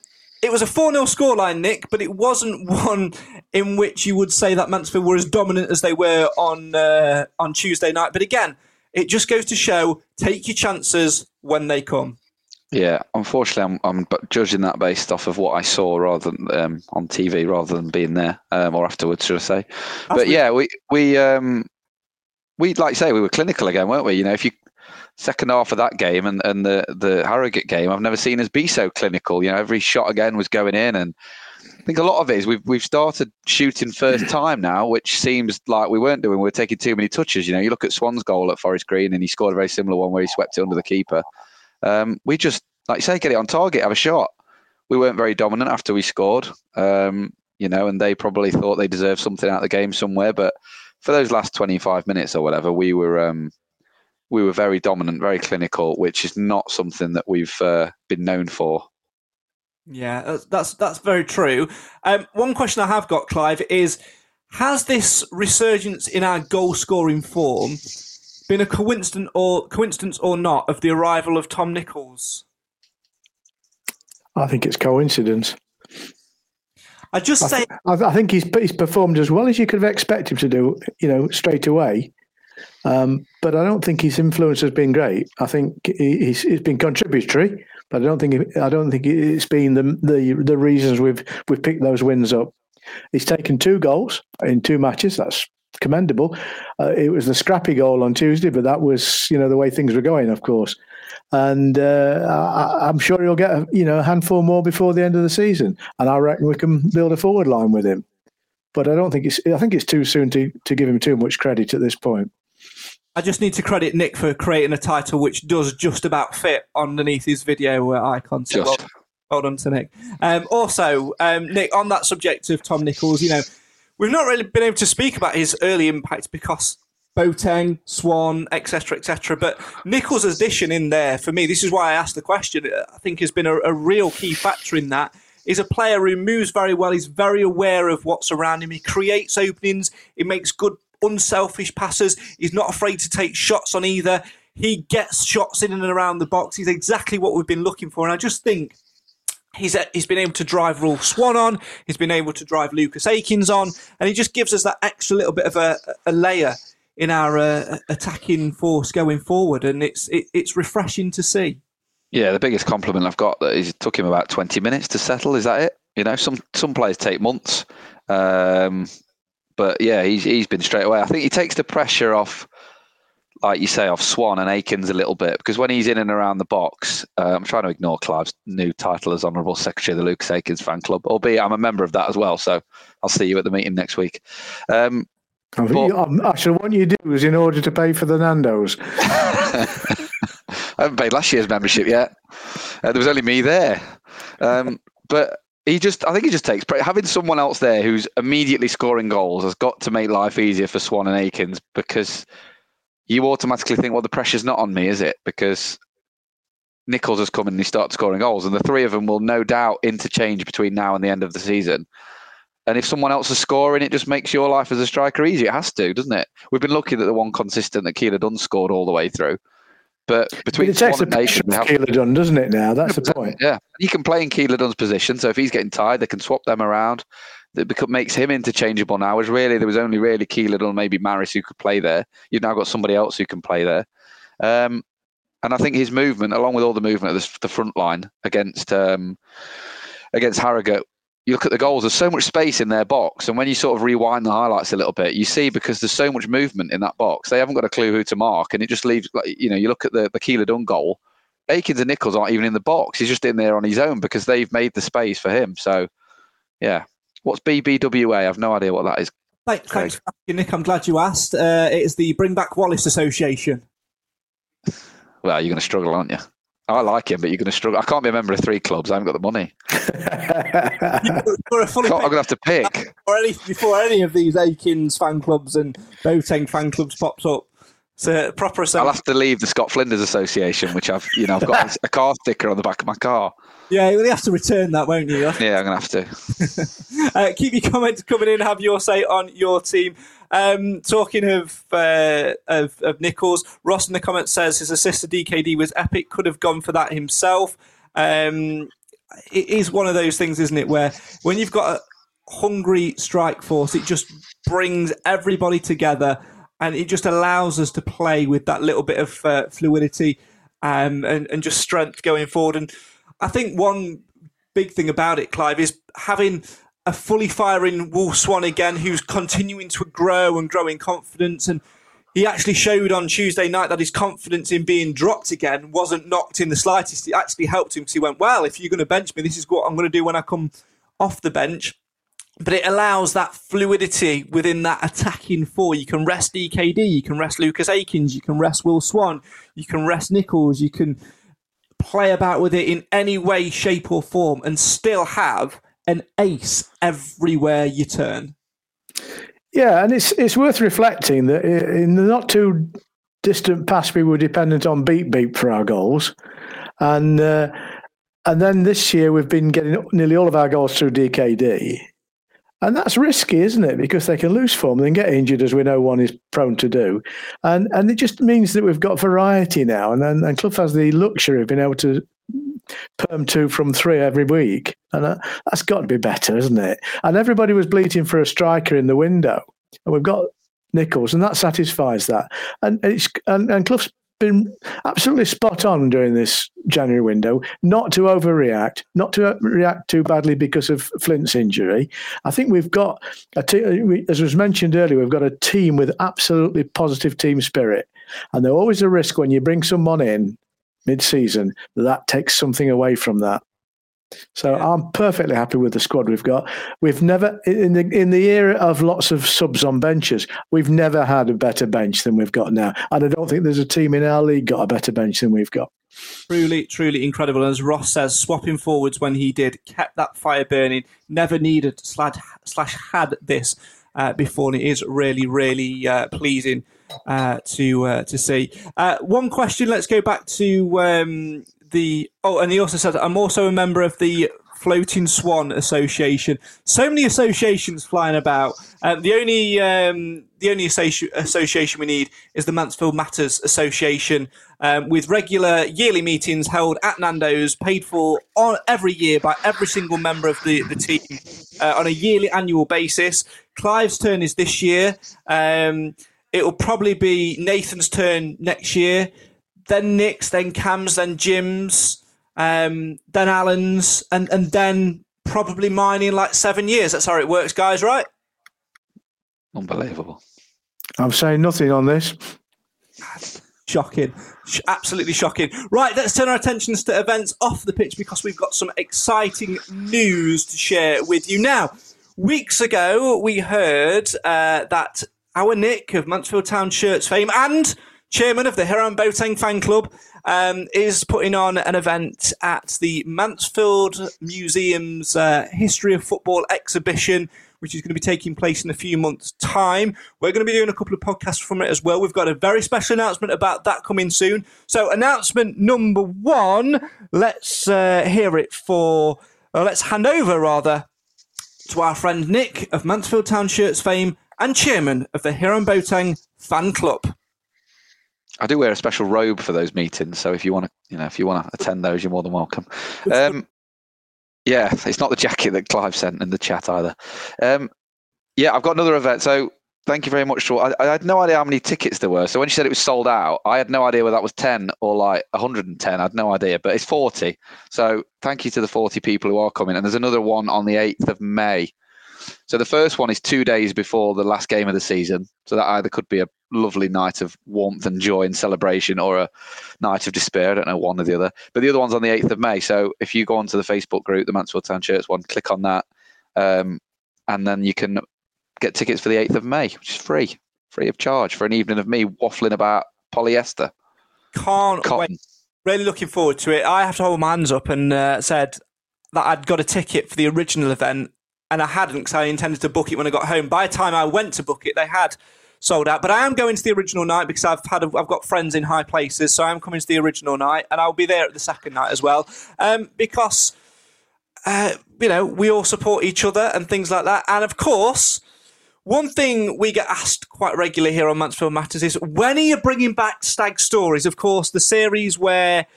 it was a 4 0 scoreline, Nick, but it wasn't one in which you would say that Mansfield were as dominant as they were on uh, on Tuesday night. But again, it just goes to show take your chances when they come. Yeah, unfortunately, I'm, I'm judging that based off of what I saw rather than um, on TV rather than being there um, or afterwards, should I say? but yeah, we we um, we like say we were clinical again, weren't we? You know, if you second half of that game and, and the the Harrogate game, I've never seen us be so clinical. You know, every shot again was going in, and I think a lot of it is we've we've started shooting first time now, which seems like we weren't doing. We are taking too many touches. You know, you look at Swan's goal at Forest Green, and he scored a very similar one where he swept it under the keeper. Um, we just, like you say, get it on target, have a shot. We weren't very dominant after we scored, um, you know, and they probably thought they deserved something out of the game somewhere. But for those last 25 minutes or whatever, we were um, we were very dominant, very clinical, which is not something that we've uh, been known for. Yeah, that's that's, that's very true. Um, one question I have got, Clive, is has this resurgence in our goal scoring form been a coincidence or coincidence or not of the arrival of Tom Nichols? I think it's coincidence. I just I, say th- I, I think he's he's performed as well as you could have expected him to do, you know, straight away. Um, but I don't think his influence has been great. I think he, he's, he's been contributory, but I don't think it, I don't think it's been the the the reasons we've we've picked those wins up. He's taken two goals in two matches. That's commendable. Uh, it was the scrappy goal on Tuesday, but that was you know the way things were going, of course. And uh, I, I'm sure he'll get a, you know a handful more before the end of the season, and I reckon we can build a forward line with him. But I don't think it's I think it's too soon to to give him too much credit at this point. I just need to credit Nick for creating a title which does just about fit underneath his video icon. So, Just. well, Well done to Nick. Um, also, um, Nick, on that subject of Tom Nichols, you know, we've not really been able to speak about his early impact because Boateng, Swan, etc., etc. But Nichols' addition in there, for me, this is why I asked the question, I think has been a, a real key factor in that. He's a player who moves very well. He's very aware of what's around him. He creates openings. He makes good, unselfish passes. He's not afraid to take shots on either. He gets shots in and around the box. He's exactly what we've been looking for. And I just think He's, uh, he's been able to drive Rolf Swan on. He's been able to drive Lucas Akins on, and he just gives us that extra little bit of a, a layer in our uh, attacking force going forward, and it's it, it's refreshing to see. Yeah, the biggest compliment I've got that is it took him about twenty minutes to settle. Is that it? You know, some some players take months, um, but yeah, he's he's been straight away. I think he takes the pressure off like you say, off Swan and Akins a little bit because when he's in and around the box, uh, I'm trying to ignore Clive's new title as Honourable Secretary of the Lucas Akins fan club, albeit I'm a member of that as well. So I'll see you at the meeting next week. Um, but, actually, what you do is in order to pay for the Nando's. I haven't paid last year's membership yet. Uh, there was only me there. Um, but he just, I think he just takes having someone else there who's immediately scoring goals has got to make life easier for Swan and Akins because you automatically think, well, the pressure's not on me, is it? Because Nichols has come and he starts scoring goals, and the three of them will no doubt interchange between now and the end of the season. And if someone else is scoring, it just makes your life as a striker easy. It has to, doesn't it? We've been lucky that the one consistent that Keillor-Dunn scored all the way through. But between but the pressure off Keeler Dunn, doesn't it? Now that's the point. Yeah, he can play in Keillor-Dunn's position. So if he's getting tired, they can swap them around that makes him interchangeable now. Is really there was only really Keelan or maybe Maris who could play there. You've now got somebody else who can play there. Um, and I think his movement, along with all the movement of the, the front line against um, against Harrogate, you look at the goals. There's so much space in their box, and when you sort of rewind the highlights a little bit, you see because there's so much movement in that box, they haven't got a clue who to mark, and it just leaves like you know you look at the the Keillor-Dunn goal. Akins and Nichols aren't even in the box. He's just in there on his own because they've made the space for him. So, yeah, What's BBWA? I've no idea what that is. Thanks, thanks for asking, Nick. I'm glad you asked. Uh, it is the Bring Back Wallace Association. Well, you're going to struggle, aren't you? I like him, but you're going to struggle. I can't be a member of three clubs. I haven't got the money. I'm going to have to pick. Before any, before any of these Akins fan clubs and Boateng fan clubs pops up, it's a proper association. I'll have to leave the Scott Flinders Association, which I've, you know, I've got a car sticker on the back of my car. Yeah, you have to return that, won't you? Yeah, I'm gonna have to. uh, keep your comments coming in. Have your say on your team. Um, talking of, uh, of, of Nichols, Ross in the comments says his assist to DKD was epic. Could have gone for that himself. Um, it is one of those things, isn't it, where when you've got a hungry strike force, it just brings everybody together and it just allows us to play with that little bit of uh, fluidity um, and, and just strength going forward. And I think one big thing about it, Clive, is having a fully firing Wolf Swan again, who's continuing to grow and grow in confidence. And he actually showed on Tuesday night that his confidence in being dropped again wasn't knocked in the slightest. It actually helped him because he went, Well, if you're going to bench me, this is what I'm going to do when I come off the bench. But it allows that fluidity within that attacking four. You can rest DKD, you can rest Lucas Akins, you can rest Will Swan, you can rest Nichols, you can play about with it in any way, shape, or form and still have an ace everywhere you turn. Yeah, and it's it's worth reflecting that in the not too distant past, we were dependent on beep beep for our goals, and uh, and then this year we've been getting nearly all of our goals through DKD. And that's risky, isn't it? Because they can lose form and get injured, as we know one is prone to do. And and it just means that we've got variety now. And and, and Clough has the luxury of being able to perm two from three every week. And that, that's got to be better, isn't it? And everybody was bleating for a striker in the window. And we've got Nichols, and that satisfies that. And it's and, and Clough's been absolutely spot on during this January window, not to overreact, not to react too badly because of Flint's injury. I think we've got, a te- as was mentioned earlier, we've got a team with absolutely positive team spirit. And there's always a risk when you bring someone in mid season that that takes something away from that. So yeah. I'm perfectly happy with the squad we've got. We've never in the in the era of lots of subs on benches, we've never had a better bench than we've got now. And I don't think there's a team in our league got a better bench than we've got. Truly, truly incredible. And as Ross says, swapping forwards when he did kept that fire burning. Never needed slash, slash had this uh, before, and it is really, really uh, pleasing uh, to uh, to see. Uh, one question. Let's go back to um, the. Oh, and he also said, "I'm also a member of the Floating Swan Association. So many associations flying about. Um, the only um, the only associ- association we need is the Mansfield Matters Association, um, with regular yearly meetings held at Nando's, paid for on every year by every single member of the the team uh, on a yearly annual basis. Clive's turn is this year. Um, it will probably be Nathan's turn next year, then Nick's, then Cam's, then Jim's um, then Alan's, and and then probably mine in like seven years. That's how it works, guys. Right? Unbelievable. I'm saying nothing on this. Shocking. Absolutely shocking. Right, let's turn our attentions to events off the pitch because we've got some exciting news to share with you. Now, weeks ago, we heard uh, that our Nick of Mansfield Town Shirts fame and chairman of the Hiram Boateng fan club um, is putting on an event at the Mansfield Museum's uh, History of Football exhibition, which is going to be taking place in a few months' time. We're going to be doing a couple of podcasts from it as well. We've got a very special announcement about that coming soon. So, announcement number one, let's uh, hear it for, uh, let's hand over rather to our friend Nick of Mansfield Town Shirts fame and chairman of the Hiram Boateng fan club. I do wear a special robe for those meetings, so if you want to, you know, if you want to attend those, you're more than welcome. Um, yeah, it's not the jacket that Clive sent in the chat either. Um, yeah, I've got another event. So thank you very much. To, I, I, had no idea how many tickets there were. So when you said it was sold out, I had no idea whether that was 10 or like 110. I had no idea, but it's 40. So thank you to the 40 people who are coming. And there's another one on the 8th of May. So the first one is two days before the last game of the season. So that either could be a lovely night of warmth and joy and celebration or a night of despair. I don't know one or the other. But the other one's on the 8th of May. So if you go onto the Facebook group, the Mansfield Town Shirts one, click on that. Um, and then you can get tickets for the 8th of May, which is free, free of charge for an evening of me waffling about polyester. Can't Cotton. wait. Really looking forward to it. I have to hold my hands up and uh, said that I'd got a ticket for the original event and I hadn't because I intended to book it when I got home. By the time I went to book it, they had sold out. But I am going to the original night because I've had a, I've got friends in high places, so I'm coming to the original night, and I'll be there at the second night as well. Um, because uh, you know we all support each other and things like that, and of course. One thing we get asked quite regularly here on Mansfield Matters is when are you bringing back Stag Stories? Of course, the series where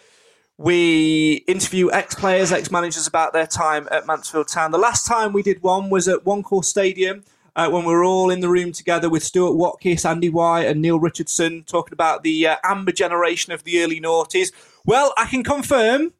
we interview ex players, ex managers about their time at Mansfield Town. The last time we did one was at One Call Stadium uh, when we were all in the room together with Stuart Watkiss, Andy White, and Neil Richardson talking about the uh, amber generation of the early noughties. Well, I can confirm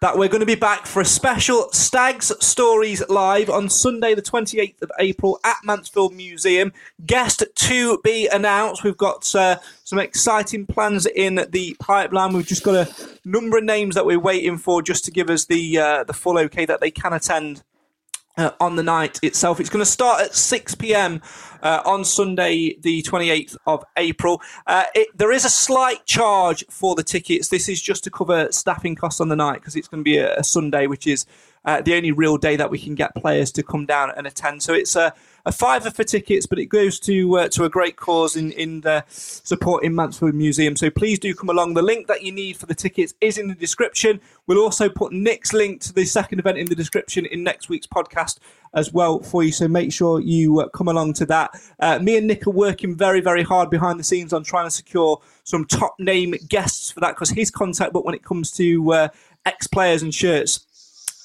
that we're going to be back for a special Stags Stories Live on Sunday, the 28th of April at Mansfield Museum. Guest to be announced. We've got uh, some exciting plans in the pipeline. We've just got a number of names that we're waiting for just to give us the uh, the full okay that they can attend uh, on the night itself. It's going to start at 6 p.m. Uh, on Sunday, the 28th of April. Uh, it, there is a slight charge for the tickets. This is just to cover staffing costs on the night because it's going to be a, a Sunday, which is uh, the only real day that we can get players to come down and attend. So it's a a fiver for tickets, but it goes to uh, to a great cause in in the supporting Mansfield Museum. So please do come along. The link that you need for the tickets is in the description. We'll also put Nick's link to the second event in the description in next week's podcast as well for you. So make sure you uh, come along to that. Uh, me and Nick are working very very hard behind the scenes on trying to secure some top name guests for that because his contact book when it comes to uh, ex players and shirts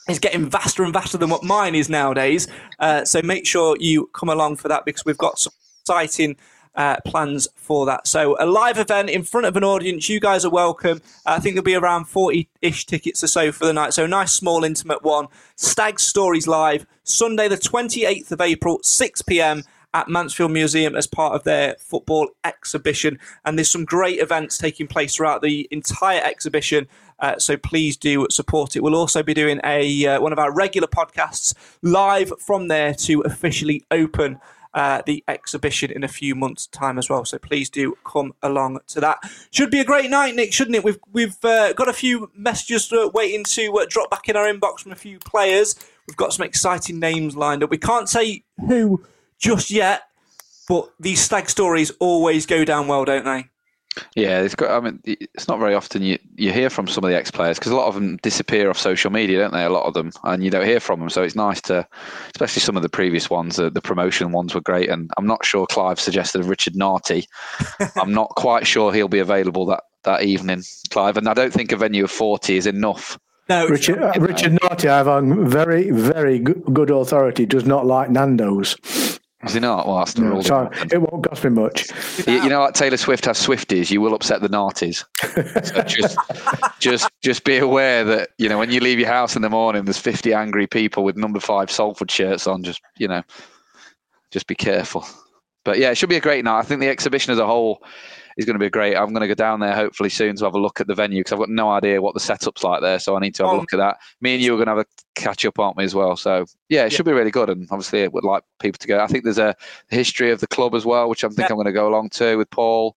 is getting vaster and vaster than what mine is nowadays. Uh, so make sure you come along for that because we've got some exciting uh, plans for that. So a live event in front of an audience. You guys are welcome. I think there'll be around 40-ish tickets or so for the night. So a nice, small, intimate one. Stag Stories Live, Sunday the 28th of April, 6 p.m at Mansfield Museum as part of their football exhibition. And there's some great events taking place throughout the entire exhibition. Uh, so please do support it. We'll also be doing a uh, one of our regular podcasts live from there to officially open uh, the exhibition in a few months' time as well. So please do come along to that. Should be a great night, Nick, shouldn't it? We've we've uh, got a few messages uh, waiting to uh, drop back in our inbox from a few players. We've got some exciting names lined up. We can't say who just yet, but these stag stories always go down well, don't they? Yeah, it's got. I mean, it's not very often you, you hear from some of the ex players because a lot of them disappear off social media, don't they? A lot of them, and you don't hear from them. So it's nice to, especially some of the previous ones. The, the promotion ones were great, and I'm not sure Clive suggested Richard Nartey. I'm not quite sure he'll be available that that evening, Clive, and I don't think a venue of 40 is enough. No, Richard, uh, Richard Nartey, I have on very, very good authority, does not like Nando's. Is he not? Well, that's the no, so it won't cost me much. You, you, know, like Taylor Swift has Swifties, you will upset the Narties. so just, just, just be aware that you know when you leave your house in the morning, there's 50 angry people with number five Salford shirts on. Just you know, just be careful. But yeah, it should be a great night. I think the exhibition as a whole is going to be great. I'm going to go down there hopefully soon to have a look at the venue because I've got no idea what the setup's like there. So I need to have a oh. look at that. Me and you are going to have a catch up, aren't we, as well? So yeah, it yeah. should be really good. And obviously, it would like people to go. I think there's a history of the club as well, which I think yeah. I'm going to go along to with Paul.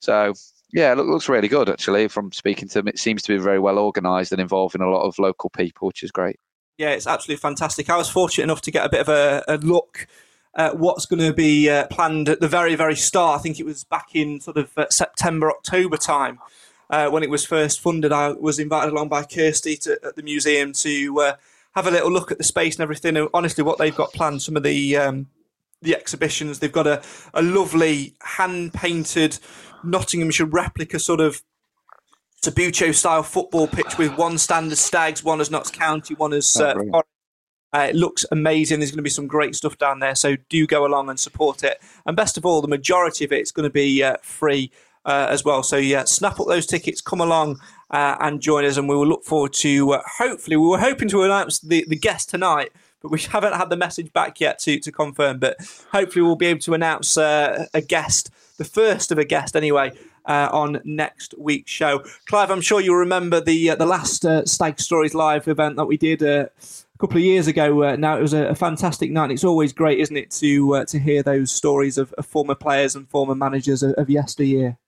So yeah, it looks really good actually. From speaking to them, it seems to be very well organised and involving a lot of local people, which is great. Yeah, it's absolutely fantastic. I was fortunate enough to get a bit of a, a look uh, what's going to be uh, planned at the very, very start. I think it was back in sort of uh, September, October time uh, when it was first funded. I was invited along by Kirsty to, at the museum to uh, have a little look at the space and everything. And honestly, what they've got planned, some of the um, the exhibitions, they've got a, a lovely hand painted Nottinghamshire replica sort of Subbuteo style football pitch with one stand as Stags, one as Notts County, one as uh, uh, it looks amazing. There's going to be some great stuff down there, so do go along and support it. And best of all, the majority of it is going to be uh, free uh, as well. So yeah, snap up those tickets, come along uh, and join us, and we will look forward to. Uh, hopefully, we were hoping to announce the the guest tonight. But we haven't had the message back yet to, to confirm. But hopefully, we'll be able to announce uh, a guest, the first of a guest anyway, uh, on next week's show. Clive, I'm sure you'll remember the uh, the last uh, Stag Stories live event that we did a couple of years ago. Uh, now it was a, a, fantastic night. And it's always great, isn't it, to uh, to hear those stories of, of, former players and former managers of, of yesteryear.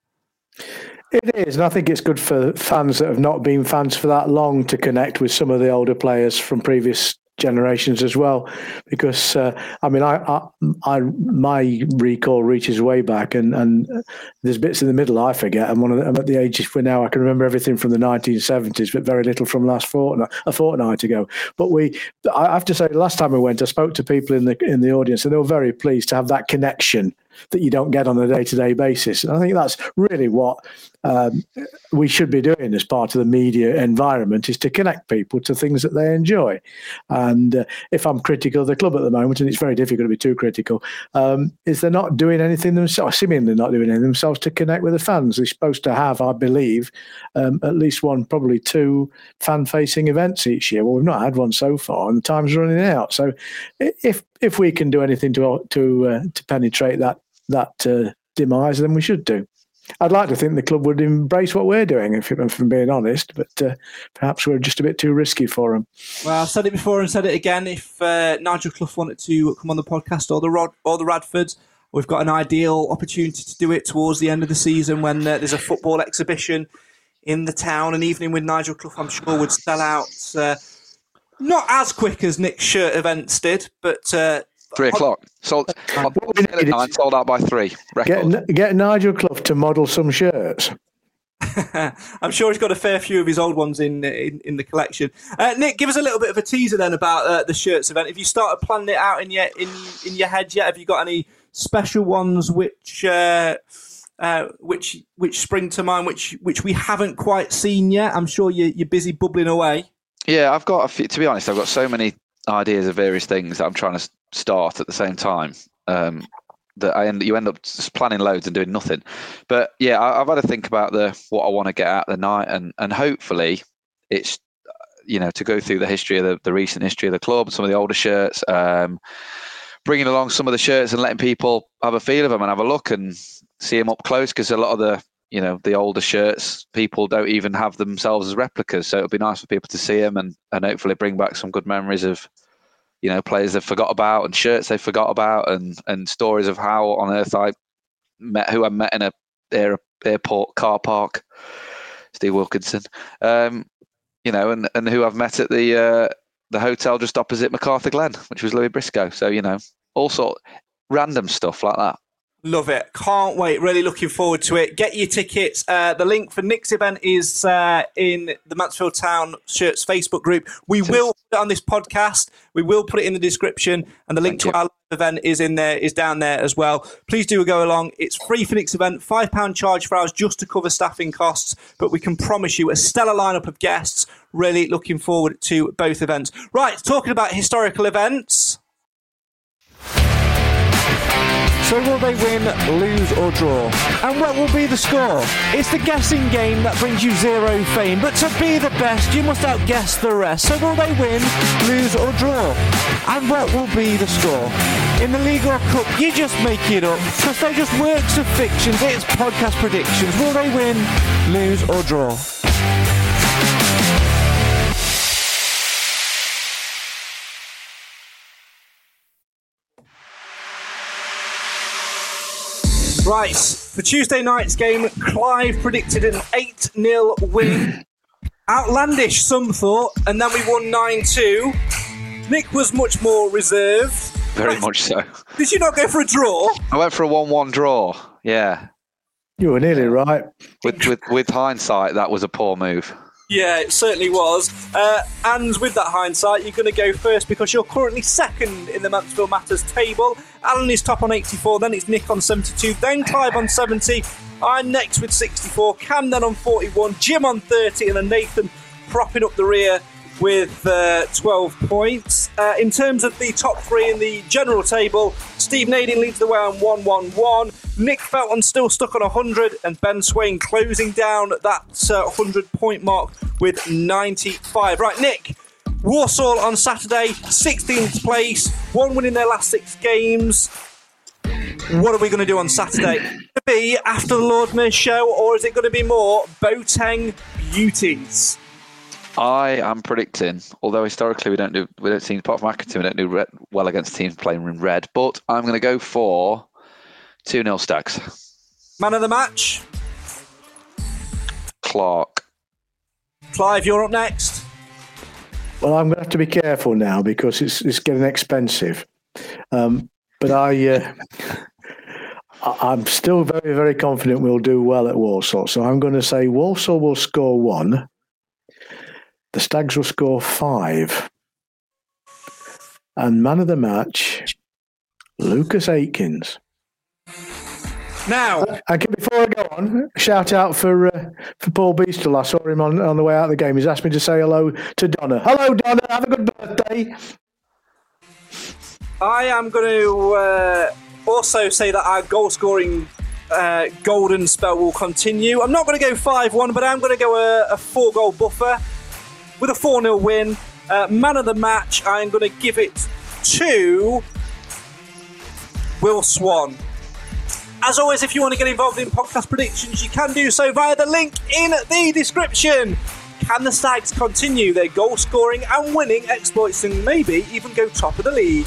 It is, and I think it's good for fans that have not been fans for that long to connect with some of the older players from previous generations as well, because uh, I mean, I, I, I, my recall reaches way back, and and there's bits in the middle I forget. I'm one of the, I'm at the age where now I can remember everything from the 1970s, but very little from last fortnight, a fortnight ago. But we, I have to say, the last time we went, I spoke to people in the in the audience, and they were very pleased to have that connection that you don't get on a day to day basis. And I think that's really what um, we should be doing as part of the media environment is to connect people to things that they enjoy. And uh, if I'm critical of the club at the moment, and it's very difficult to be too critical, um, is they're not doing anything themselves, seemingly not doing anything themselves to connect with the fans. They're supposed to have, I believe, um, at least one, probably two fan facing events each year. Well, we've not had one so far, and the time's running out. So if if we can do anything to to uh, to penetrate that that uh, demise, then we should do. I'd like to think the club would embrace what we're doing, if, if I'm being honest, but uh, perhaps we're just a bit too risky for them. Well, I've said it before and said it again. If uh, Nigel Clough wanted to come on the podcast or the Rod or the Radfords, we've got an ideal opportunity to do it towards the end of the season when uh, there's a football exhibition in the town. An evening with Nigel Clough, I'm sure, would sell out. Uh, not as quick as Nick's shirt events did, but uh, Three o'clock. Sold, nine, sold out by three. Get, get Nigel Clough to model some shirts. I'm sure he's got a fair few of his old ones in in, in the collection. Uh, Nick, give us a little bit of a teaser then about uh, the shirts event. Have you started planning it out in your in in your head yet? Have you got any special ones which uh, uh, which which spring to mind, which which we haven't quite seen yet? I'm sure you're, you're busy bubbling away. Yeah, I've got a few, to be honest. I've got so many ideas of various things that I'm trying to start at the same time. Um, that I end, you end up just planning loads and doing nothing. But yeah, I, have had to think about the what I want to get out the night, and and hopefully it's you know to go through the history of the, the recent history of the club, some of the older shirts, um, bringing along some of the shirts and letting people have a feel of them and have a look and see them up close because a lot of the you know the older shirts people don't even have themselves as replicas so it'll be nice for people to see them and and hopefully bring back some good memories of you know players they've forgot about and shirts they forgot about and and stories of how on earth I met who I met in a air, airport car park, Steve Wilkinson, um, you know, and and who I've met at the uh, the hotel just opposite McArthurGlen, which was Louis Briscoe. So you know, all sort random stuff like that. Love it. Can't wait. Really looking forward to it. Get your tickets. Uh, the link for Nick's event is uh, in the Mansfield Town Shirts Facebook group. We will put it on this podcast. We will put it in the description. And the link Thank to you. our event is in there, is down there as well. Please do go along. It's free for Nick's event. £5 charge for ours just to cover staffing costs. But we can promise you a stellar lineup of guests. Really looking forward to both events. Right, talking about historical events. So will they win, lose or draw? And what will be the score? It's the guessing game that brings you zero fame, but to be the best you must outguess the rest. So will they win, lose or draw? And what will be the score? In the League or Cup, you just make it up, because they're just works of fictions, it's podcast predictions. Will they win, lose or draw? Right, for Tuesday night's game, Clive predicted an 8 0 win. Outlandish, some thought, and then we won 9 2. Nick was much more reserved. Very Right. much so. Did you not go for a draw? I went for a one-one draw. Yeah, You were nearly right. with with with hindsight, that was a poor move. Yeah, it certainly was. Uh, and with that hindsight, you're going to go first because you're currently second in the Mansfield Matters table. Alan is top on 84, then it's Nick on 72, then Clive on 70. I'm next with 64, Cam then on 41, Jim on 30, and then Nathan propping up the rear with uh, 12 points. Uh, in terms of the top three in the general table, Steve Nading leads the way on 111. Nick Felton still stuck on 100, and Ben Swain closing down that uh, 100 point mark with 95. Right, Nick, Walsall on Saturday, 16th place, one win in their last six games. What are we going to do on Saturday? be after the Lord Mayor show, or is it going to be more Boateng beauties? I am predicting, although historically we don't do, we don't seem apart from Accrington, we don't do red, well against teams playing in red. But I'm going to go for two 0 Stags. Man of the match, Clarke. Clive, you're up next. Well, I'm going to have to be careful now because it's it's getting expensive. Um, but I, uh, I- I'm still very very confident we'll do well at Walsall. So I'm going to say Walsall will score one. The Stags will score five. And man of the match, Lucas Akins. Now, And before I go on, shout out for uh, for Paul Beastle. I saw him on, on the way out of the game. He's asked me to say hello to Donna. Hello, Donna. Have a good birthday. I am going to uh, also say that our goal scoring uh, golden spell will continue. I'm not going to go 5 1, but I'm going to go a, a four goal buffer with a 4 0 win. Uh, man of the match, I'm going to give it to Will Swan. As always, if you want to get involved in podcast predictions, you can do so via the link in the description. Can the Stags continue their goal scoring and winning exploits and maybe even go top of the league?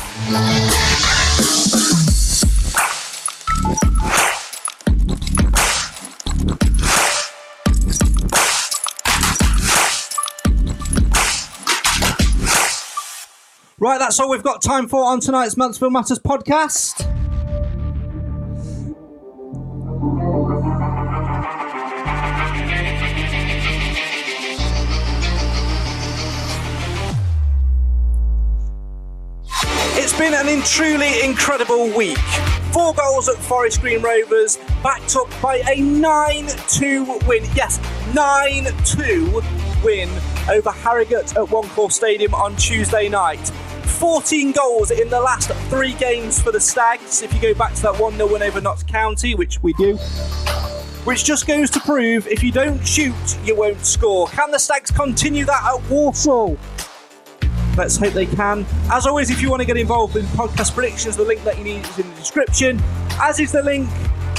Right, that's all we've got time for on tonight's Mansfield Matters podcast. It's been an truly incredible week. Four goals at Forest Green Rovers, backed up by a 9 2 win. Yes, 9 2 win over Harrogate at One Stadium on Tuesday night. 14 goals in the last three games for the Stags. If you go back to that 1 0 win over Notts County, which we do, which just goes to prove if you don't shoot, you won't score. Can the Stags continue that at Walsall? Let's hope they can. As always, if you want to get involved in podcast predictions, the link that you need is in the description, as is the link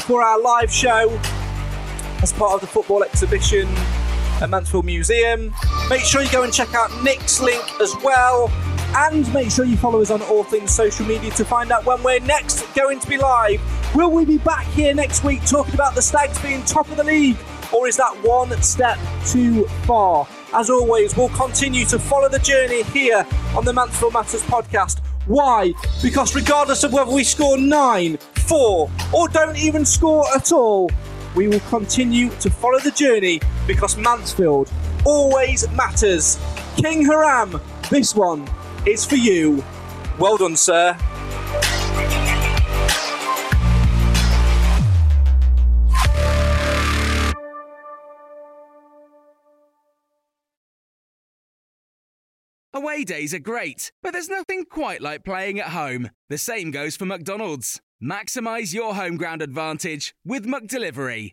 for our live show as part of the football exhibition at Mansfield Museum. Make sure you go and check out Nick's link as well. And make sure you follow us on all things social media to find out when we're next going to be live. Will we be back here next week talking about the Stags being top of the league? Or is that one step too far? As always, we'll continue to follow the journey here on the Mansfield Matters podcast. Why? Because regardless of whether we score nine, four, or don't even score at all, we will continue to follow the journey because Mansfield always matters. King Hiram, this one is for you. Well done, sir. Away days are great, but there's nothing quite like playing at home. The same goes for McDonald's. Maximize your home ground advantage with McDelivery.